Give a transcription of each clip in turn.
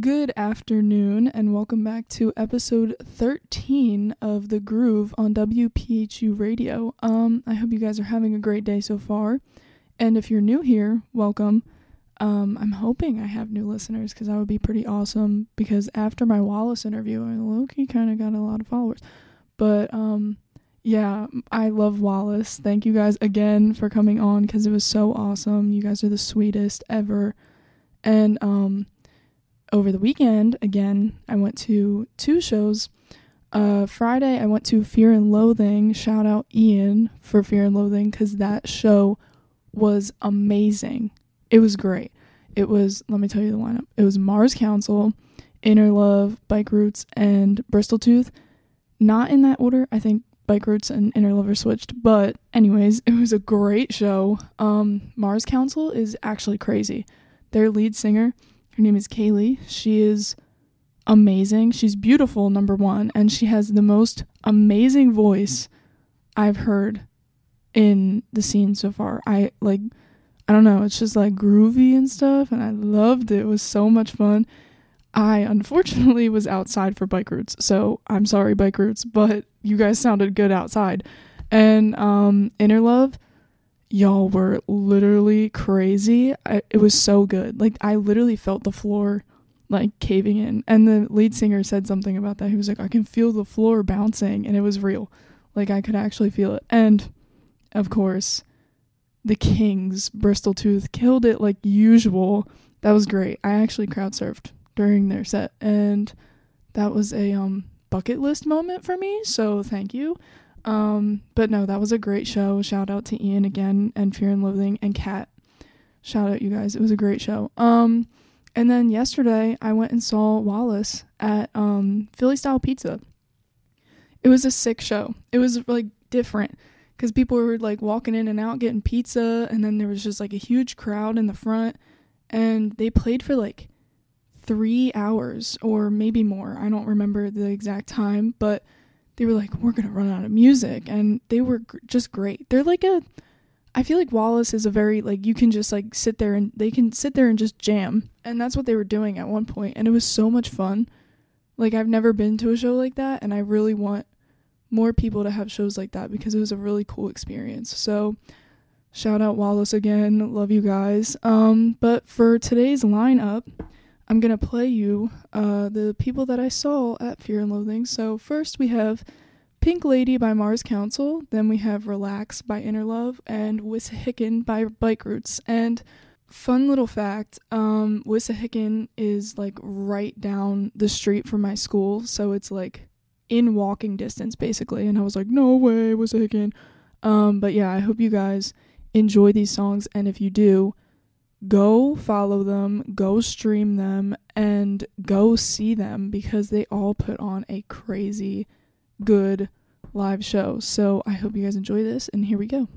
Good afternoon, and welcome back to episode 13 of The Groove on WPHU Radio. Um, I hope you guys are having a great day so far. And if you're new here, welcome. Um, I'm hoping I have new listeners because that would be pretty awesome. Because after my Wallace interview, I low key kind of got a lot of followers. But um, yeah, I love Wallace. Thank you guys again for coming on because it was so awesome. You guys are the sweetest ever. And um, over the weekend, again, I went to two shows. Uh, Friday, I went to Fear and Loathing. Shout out Ian for Fear and Loathing because that show was amazing. It was great. It was, let me tell you the lineup. It was Mars Council, Inner Love, Bike Roots, and Bristol Tooth. Not in that order. I think Bike Roots and Inner Love switched. But, anyways, it was a great show. Um, Mars Council is actually crazy. Their lead singer, her name is Kaylee. She is amazing. She's beautiful, number one, and she has the most amazing voice I've heard in the scene so far. I like I don't know, it's just like groovy and stuff and I loved it. It was so much fun. I unfortunately was outside for bike routes, So, I'm sorry bike routes, but you guys sounded good outside. And um Inner Love y'all were literally crazy. I, it was so good. Like I literally felt the floor like caving in. And the lead singer said something about that. He was like, "I can feel the floor bouncing," and it was real. Like I could actually feel it. And of course, the Kings, Bristol Tooth killed it like usual. That was great. I actually crowd surfed during their set and that was a um bucket list moment for me, so thank you. Um, but no, that was a great show. Shout out to Ian again and Fear and Loathing and Kat. Shout out you guys. It was a great show. Um, and then yesterday I went and saw Wallace at um Philly Style Pizza. It was a sick show. It was like different because people were like walking in and out getting pizza, and then there was just like a huge crowd in the front, and they played for like three hours or maybe more. I don't remember the exact time, but they were like, we're going to run out of music. And they were just great. They're like a, I feel like Wallace is a very, like, you can just like sit there and they can sit there and just jam. And that's what they were doing at one point, And it was so much fun. Like, I've never been to a show like that. And I really want more people to have shows like that because it was a really cool experience. So, shout out Wallace again. Love you guys. Um, but for today's lineup, I'm gonna play you uh, the people that I saw at Fear and Loathing. So first we have Pink Lady by Mars Council, then we have Relax by Inner Love, and Wissahickon by Bike Roots. And fun little fact, um, Wissahickon is like right down the street from my school, so it's like in walking distance basically. And I was like, no way, Wissahickon. Um, but yeah, I hope you guys enjoy these songs, and if you do, go follow them, go stream them, and go see them because they all put on a crazy good live show. So I hope you guys enjoy this, and here we go.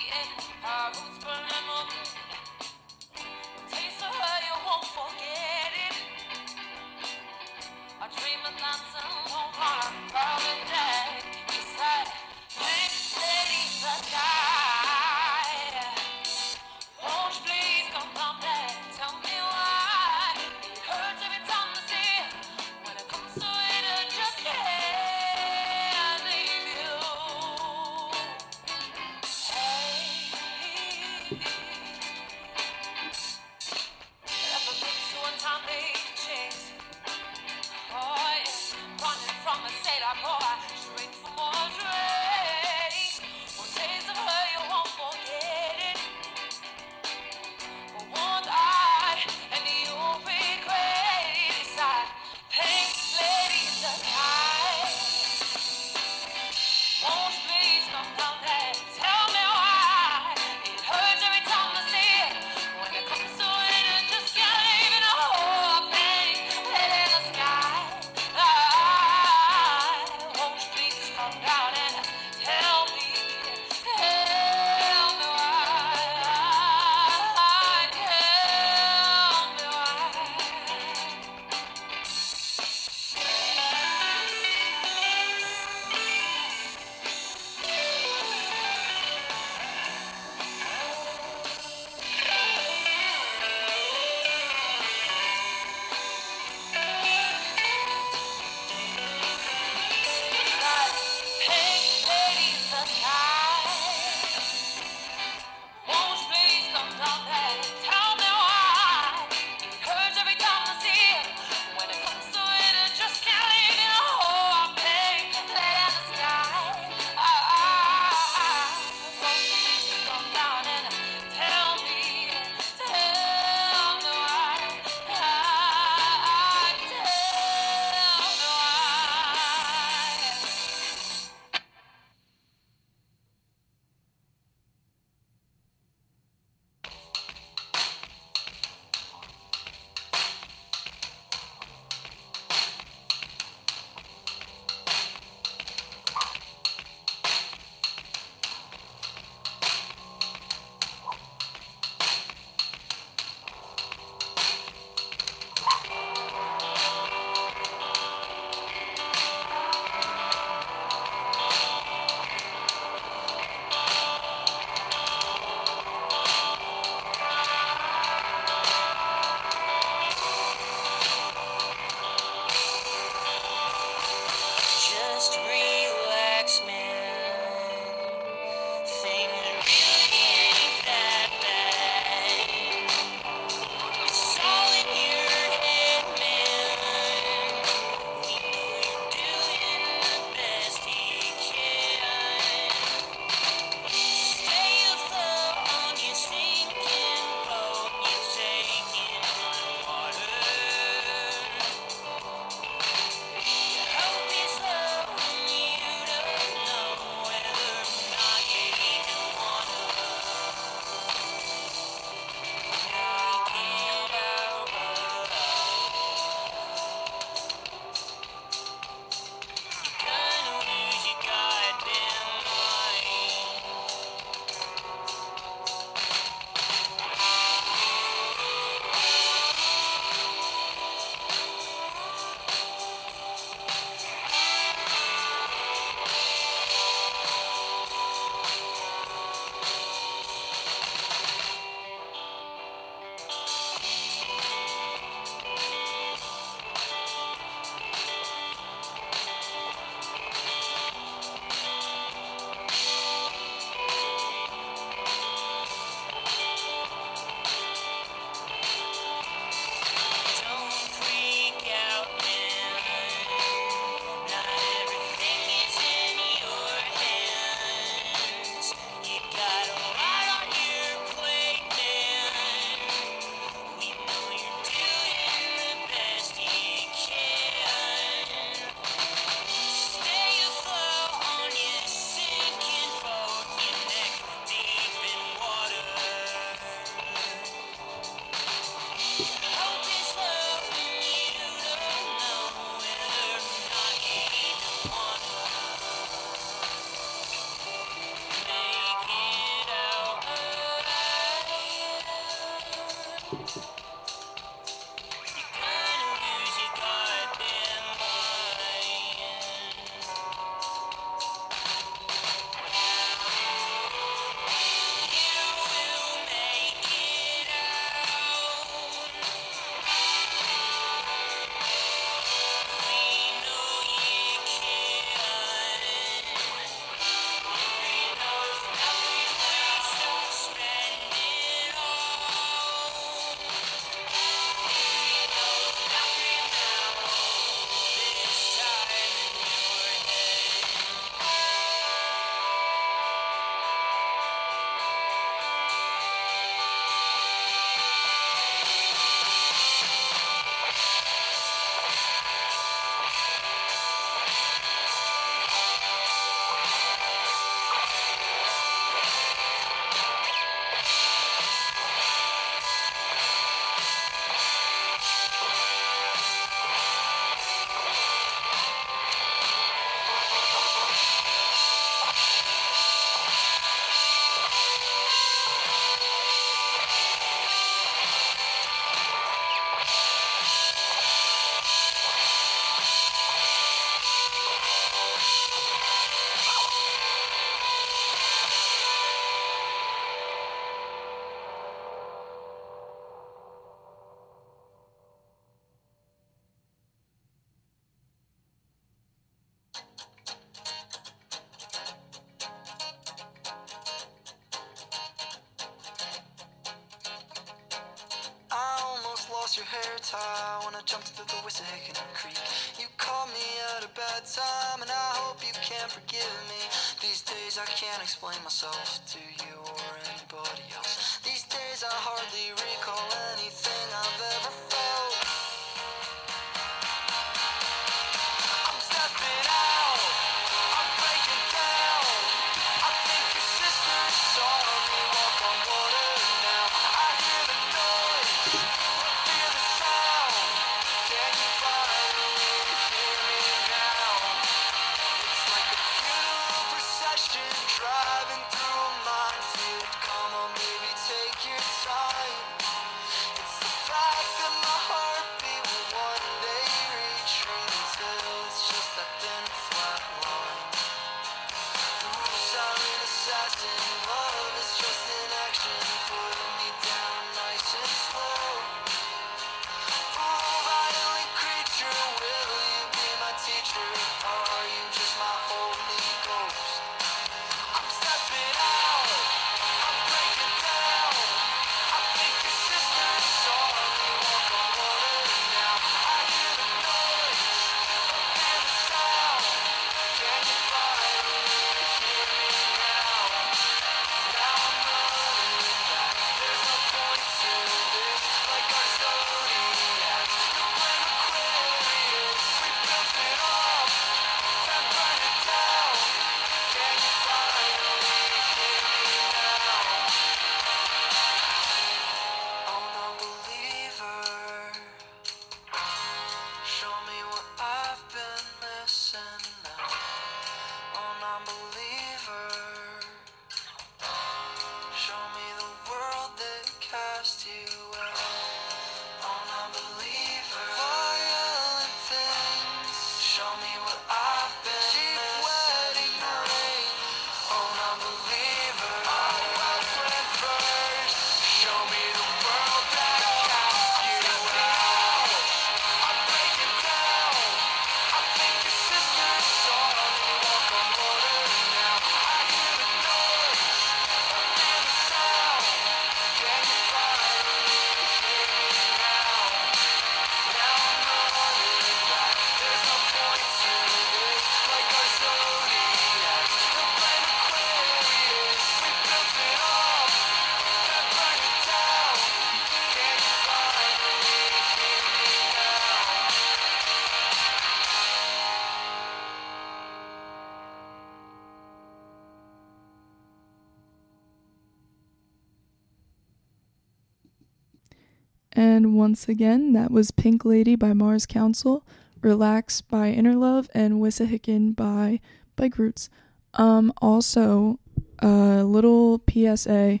Once again, that was Pink Lady by Mars Council, Relax by Inner Love, and Wissahickon by Bike Roots. Um, also, a little PSA.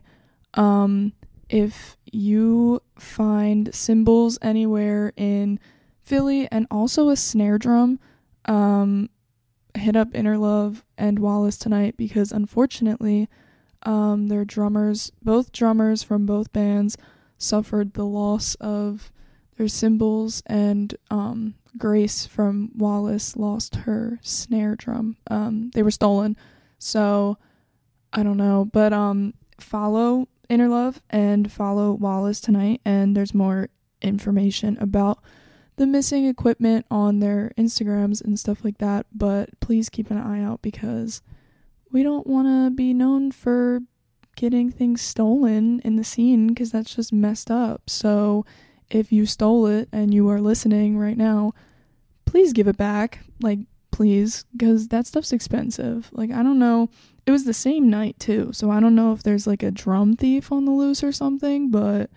Um, if you find cymbals anywhere in Philly and also a snare drum, um, hit up Inner Love and Wallace tonight because unfortunately, um, their drummers, both drummers from both bands, suffered the loss of their cymbals, and um, Grace from Wallace lost her snare drum. Um, they were stolen, so I don't know, but um, follow Inner Love and follow Wallace tonight, and there's more information about the missing equipment on their Instagrams and stuff like that. But please keep an eye out because we don't want to be known for getting things stolen in the scene because that's just messed up. So if you stole it and you are listening right now, please give it back. Like, please, because that stuff's expensive. Like, I don't know. It was the same night too, so I don't know if there's like a drum thief on the loose or something, but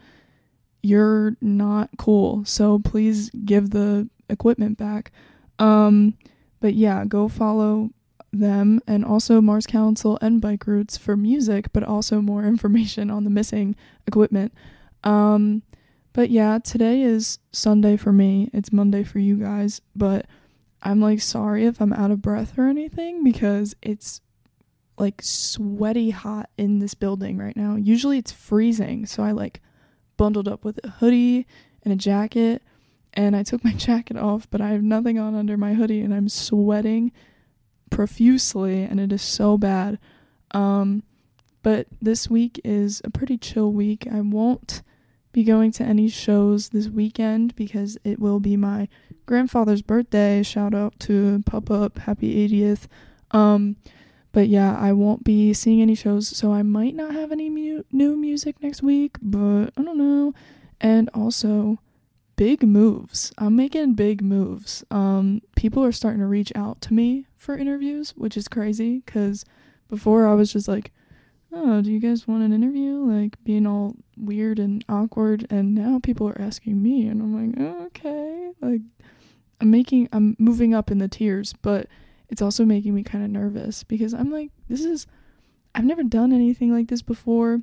you're not cool. So please give the equipment back. Um, but yeah, go follow them and also Mars Council and Bike Routes for music, but also more information on the missing equipment. Um, but yeah, today is Sunday for me. It's Monday for you guys, but I'm like sorry if I'm out of breath or anything because it's like sweaty hot in this building right now. Usually it's freezing, so I like bundled up with a hoodie and a jacket and I took my jacket off, but I have nothing on under my hoodie and I'm sweating profusely and it is so bad. Um but this week is a pretty chill week. I won't be going to any shows this weekend because it will be my grandfather's birthday. Shout out to Pop Up, happy 80th. Um but yeah, I won't be seeing any shows, so I might not have any mu- new music next week, but I don't know. And also, big moves. I'm making big moves. Um, people are starting to reach out to me for interviews, which is crazy because before I was just like, oh, do you guys want an interview? Like being all weird and awkward. And now people are asking me, and I'm like, oh, okay. Like, I'm making, I'm moving up in the tiers, but it's also making me kind of nervous because I'm like, this is, I've never done anything like this before.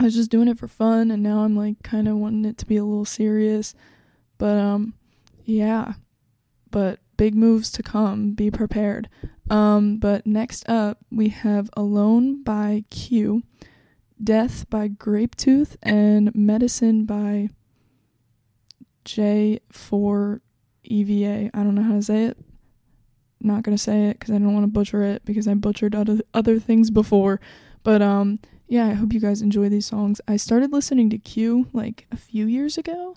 I was just doing it for fun, and now I'm like kind of wanting it to be a little serious. But, um, yeah. But big moves to come. Be prepared. Um, but next up, we have Alone by Q, Death by Grapetooth, and Medicine by J4EVA. I don't know how to say it, not gonna say it because I don't want to butcher it because I butchered other other things before. But um, yeah, I hope you guys enjoy these songs. I started listening to Q like a few years ago,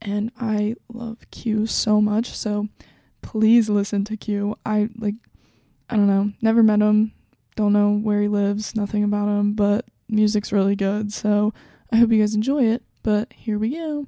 and I love Q so much. So please listen to Q. I like, I don't know, never met him, don't know where he lives, nothing about him, but music's really good. So I hope you guys enjoy it. But here we go.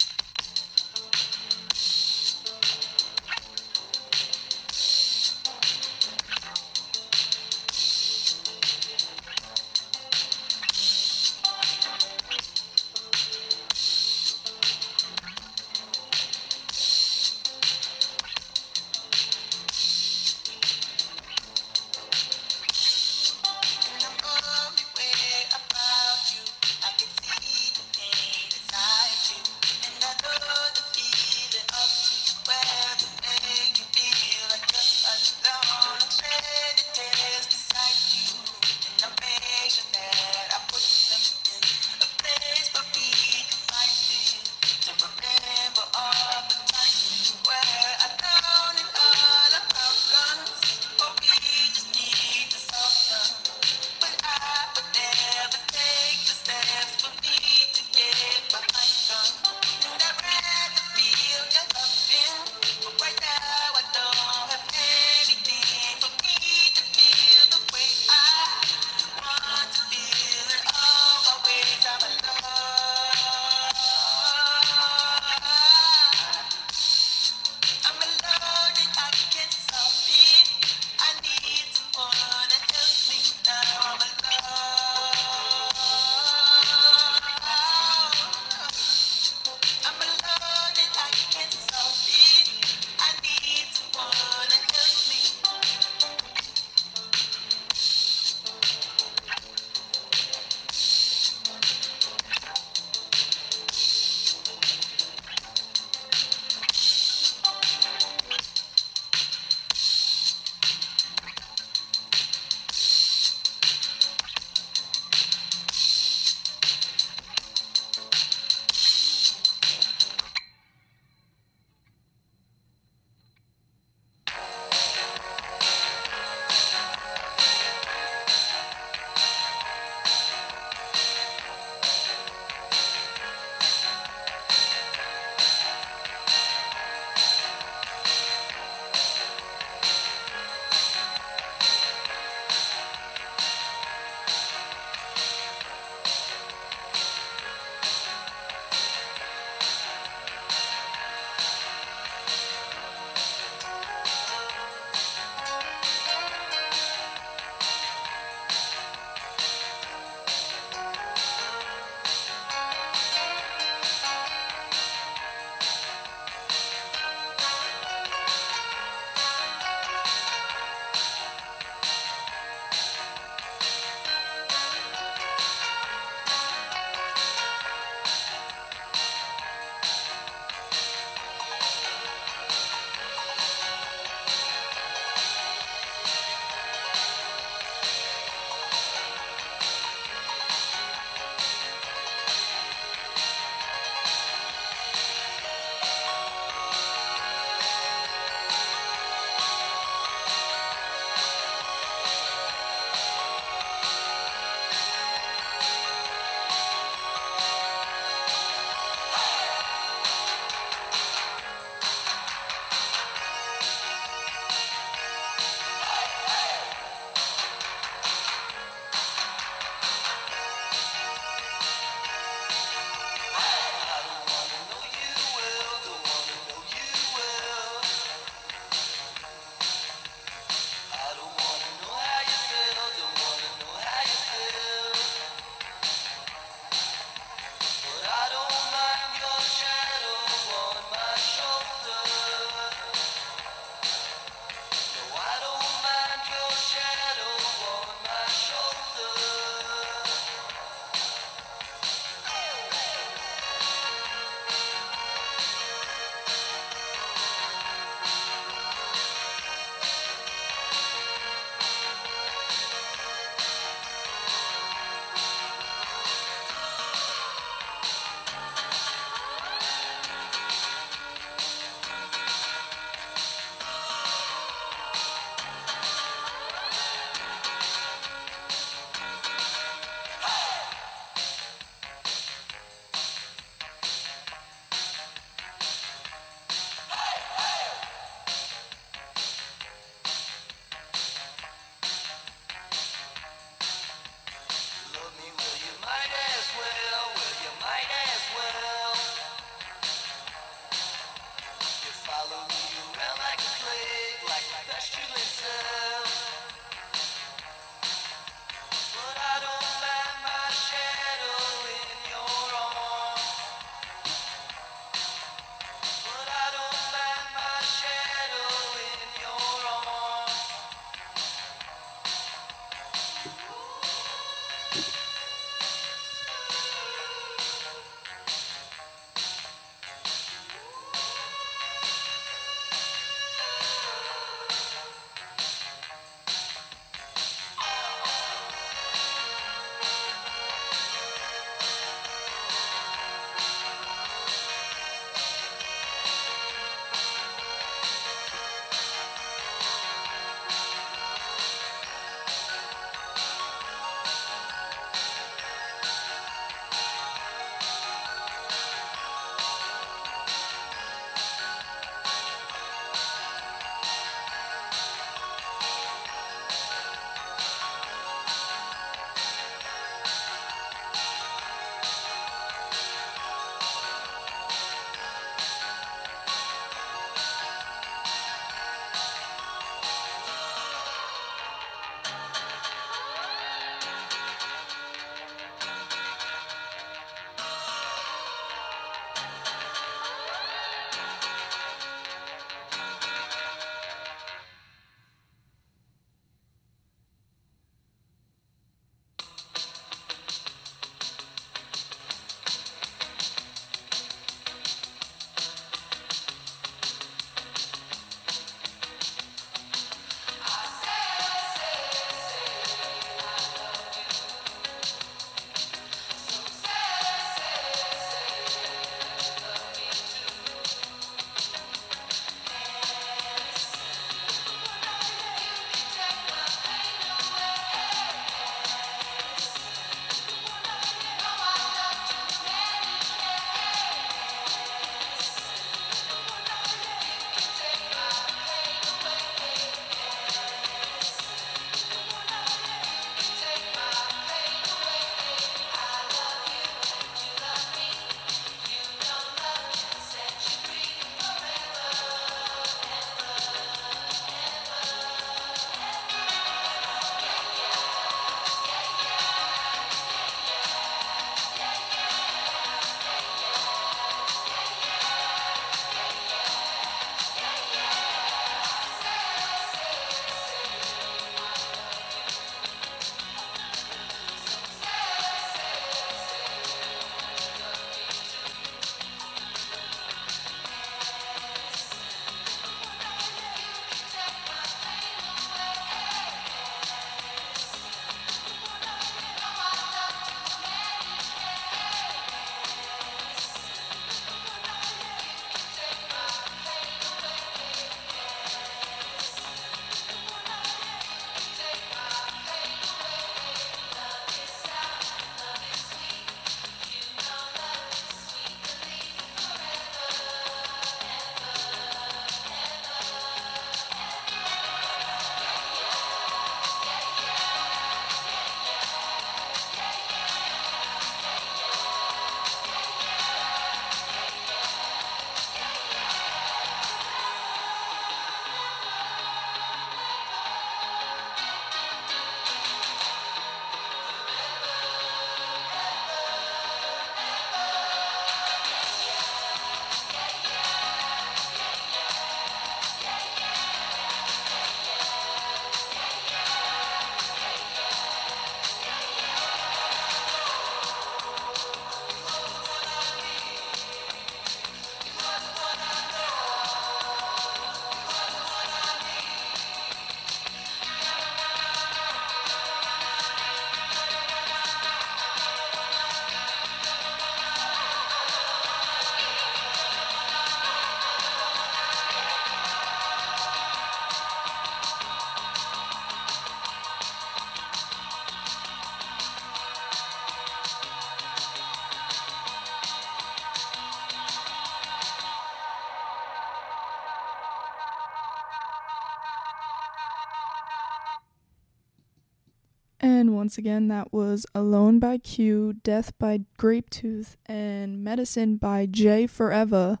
Once again, that was Alone by Q, Death by Grapetooth, and Medicine by J Forever.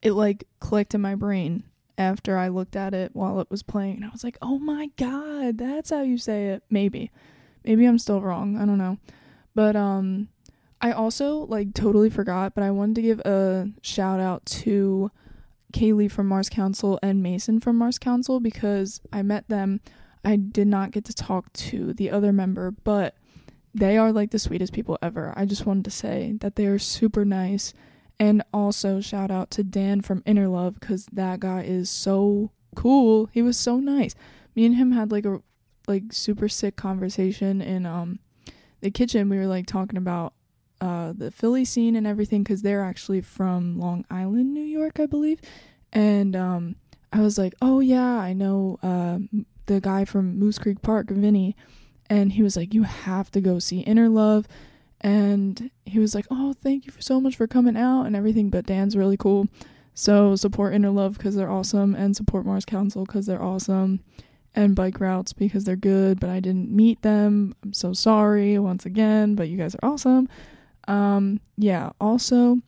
it like clicked in my brain after I looked at it while it was playing. And I was like, oh my God, that's how you say it. Maybe. Maybe I'm still wrong. I don't know. But um I also like totally forgot, but I wanted to give a shout out to Kaylee from Mars Council and Mason from Mars Council because I met them. I did not get to talk to the other member, but they are like the sweetest people ever. I just wanted to say that they are super nice. And also shout out to Dan from Inner Love because that guy is so cool. He was so nice. Me and him had like a like super sick conversation in um the kitchen. We were like talking about uh the Philly scene and everything because they're actually from Long Island, New York, I believe. And um I was like, oh yeah, I know uh, the guy from Moose Creek Park, Vinny and he was like, "You have to go see Inner Love." And he was like, "Oh, thank you so much for coming out and everything." But Dan's really cool, so support Inner Love because they're awesome, and support Mars Council because they're awesome, and Bike Routes because they're good. But I didn't meet them. I'm so sorry once again. But you guys are awesome. Um, yeah. Also,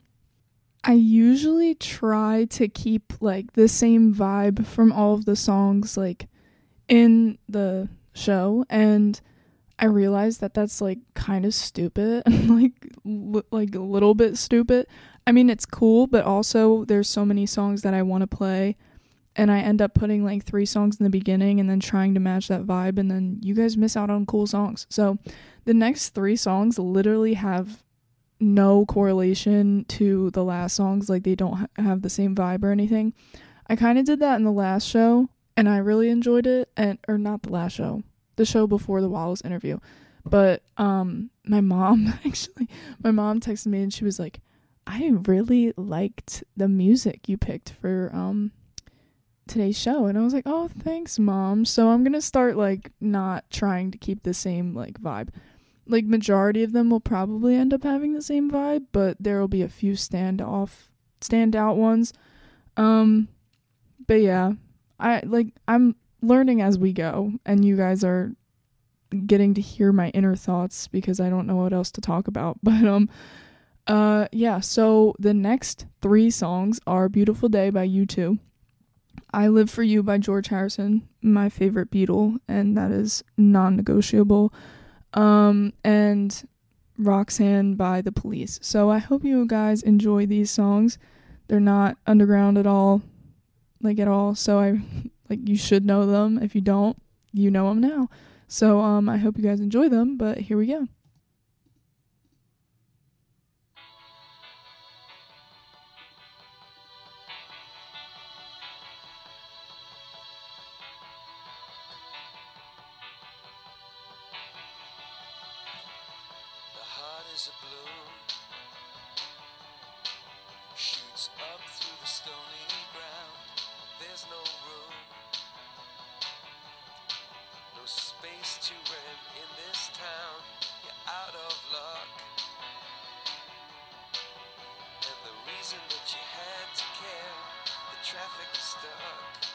I usually try to keep like the same vibe from all of the songs, like in the show and I realized that that's like kind of stupid and like li- like a little bit stupid. I mean it's cool, but also there's so many songs that I want to play and I end up putting like three songs in the beginning and then trying to match that vibe and then you guys miss out on cool songs. So the next 3 songs literally have no correlation to the last songs like they don't ha- have the same vibe or anything. I kind of did that in the last show and I really enjoyed it and or not the last show the show before the Wallace interview. But um my mom actually my mom texted me and she was like I really liked the music you picked for um today's show. And I was like oh thanks mom. So I'm going to start like not trying to keep the same like vibe. Like majority of them will probably end up having the same vibe but there will be a few stand off stand out ones. Um but yeah I like I'm learning as we go and you guys are getting to hear my inner thoughts because I don't know what else to talk about. But um uh yeah, so the next 3 songs are Beautiful Day by U2. I Live for You by George Harrison, my favorite Beatle and that is non-negotiable. Um and Roxanne by The Police. So I hope you guys enjoy these songs. They're not underground at all like at all. So I like you should know them. If you don't, you know them now. So um I hope you guys enjoy them, but here we go. Stuck,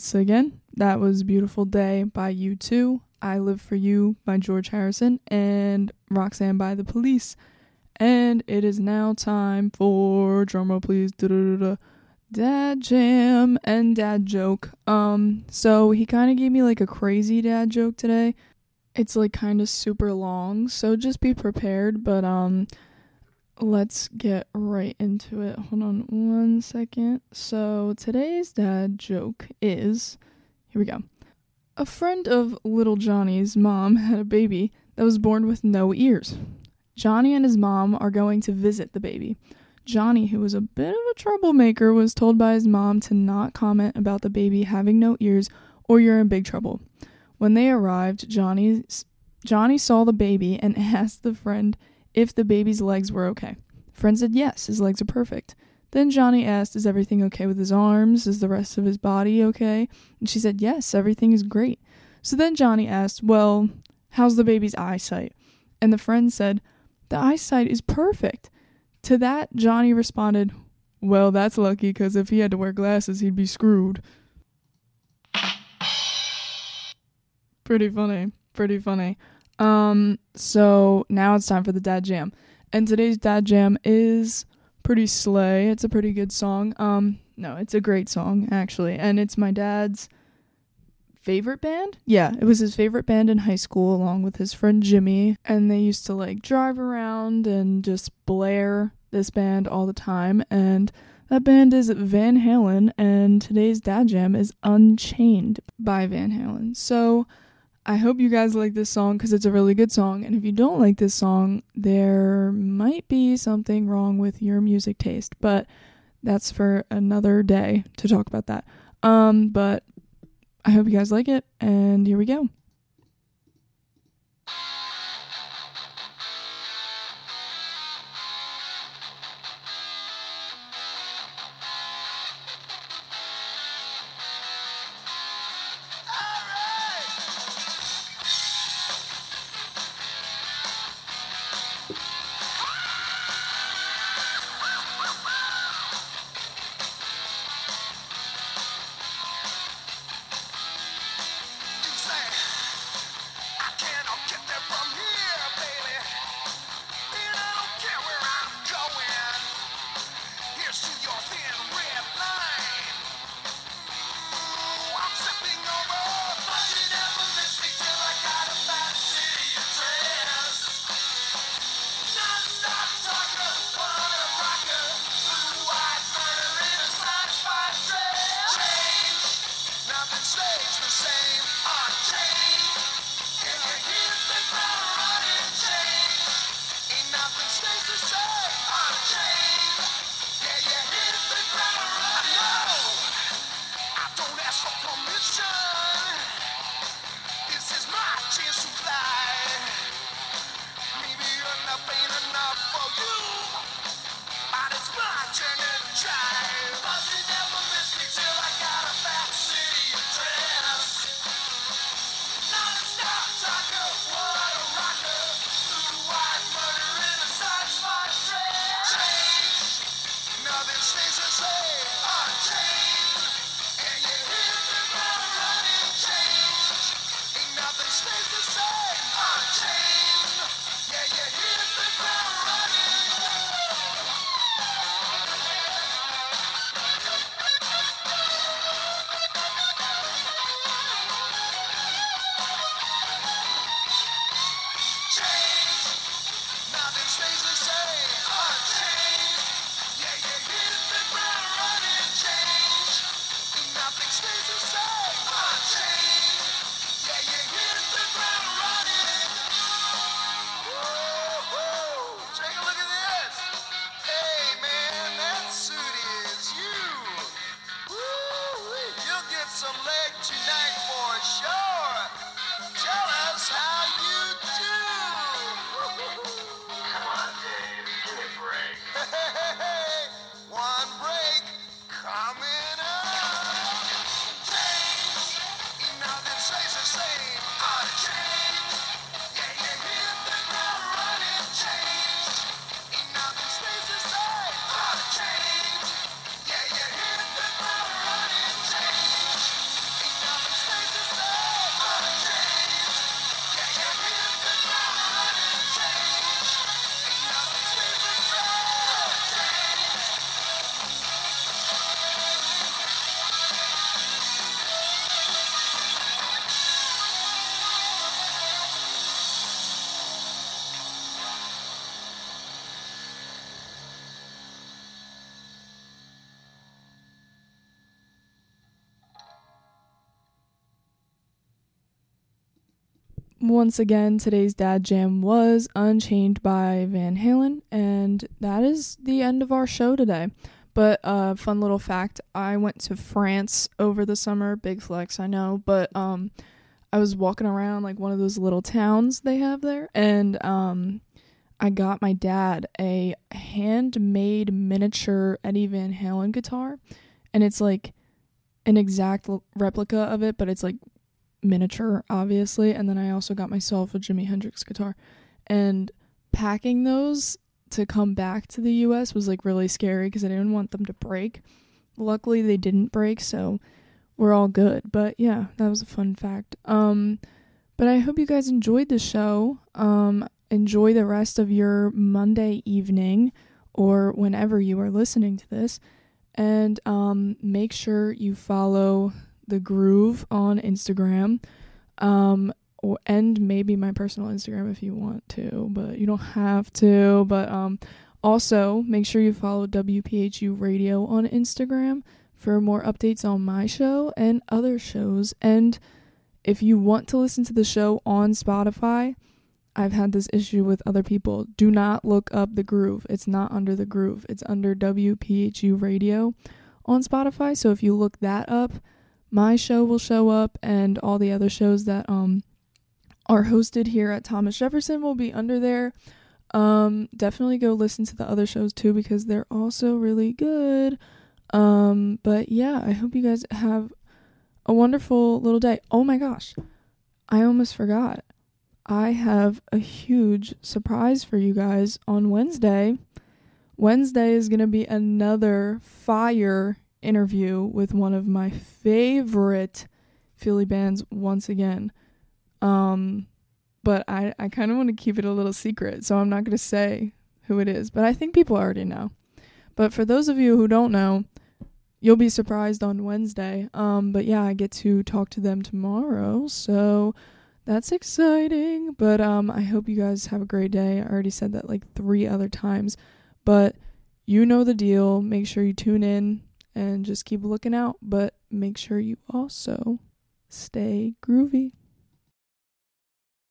once again, that was Beautiful Day by U2, I Live For You by George Harrison, and Roxanne by The Police. And it is now time for, drumroll please, dad jam and dad joke. Um, so he kind of gave me like a crazy dad joke today. It's like kind of super long, so just be prepared, but um, let's get right into it. Hold on one second. So, today's dad joke is here we go. A friend of little Johnny's mom had a baby that was born with no ears. Johnny and his mom are going to visit the baby. Johnny, who was a bit of a troublemaker, was told by his mom to not comment about the baby having no ears or you're in big trouble. When they arrived, Johnny Johnny saw the baby and asked the friend if the baby's legs were okay. Friend said yes, his legs are perfect. Then Johnny asked, Is everything okay with his arms? Is the rest of his body okay? And she said, Yes, everything is great. So then Johnny asked, Well, how's the baby's eyesight? And the friend said, The eyesight is perfect. To that, Johnny responded, Well, that's lucky because if he had to wear glasses, he'd be screwed. Pretty funny. Pretty funny. Um, so now it's time for the dad jam. And today's dad jam is pretty slay. It's a pretty good song. Um, no, it's a great song actually, and it's my dad's favorite band. Yeah, it was his favorite band in high school along with his friend Jimmy, and they used to like drive around and just blare this band all the time and that band is Van Halen and today's dad jam is Unchained by Van Halen. So, I hope you guys like this song because it's a really good song. And if you don't like this song, there might be something wrong with your music taste, but that's for another day to talk about that. Um, but I hope you guys like it, and here we go. Once again, today's dad jam was Unchained by Van Halen, and that is the end of our show today. But uh fun little fact, I went to France over the summer, big flex, I know, but um I was walking around like one of those little towns they have there and um I got my dad a handmade miniature Eddie Van Halen guitar and it's like an exact l- replica of it, but it's like miniature obviously, and then I also got myself a Jimi Hendrix guitar. And packing those to come back to the US was like really scary because I didn't want them to break. Luckily they didn't break, so we're all good. But yeah, that was a fun fact. Um but I hope you guys enjoyed the show. Um enjoy the rest of your Monday evening or whenever you are listening to this. And um make sure you follow the groove on Instagram. Um or, and maybe my personal Instagram if you want to, but you don't have to. But um, also make sure you follow WPHU Radio on Instagram for more updates on my show and other shows. And if you want to listen to the show on Spotify, I've had this issue with other people. Do not look up the groove. It's not under the groove. It's under WPHU Radio on Spotify. So if you look that up, my show will show up and all the other shows that um are hosted here at Thomas Jefferson will be under there. Um, definitely go listen to the other shows too because they're also really good. Um, but yeah, I hope you guys have a wonderful little day. Oh my gosh, I almost forgot. I have a huge surprise for you guys on Wednesday. Wednesday is going to be another fire interview with one of my favorite Philly bands once again. Um, but I, I kind of want to keep it a little secret, so I'm not going to say who it is, but I think people already know. But for those of you who don't know, you'll be surprised on Wednesday. Um, but yeah, I get to talk to them tomorrow, so that's exciting. But um, I hope you guys have a great day. I already said that like three other times, but you know the deal. Make sure you tune in and just keep looking out, but make sure you also stay groovy.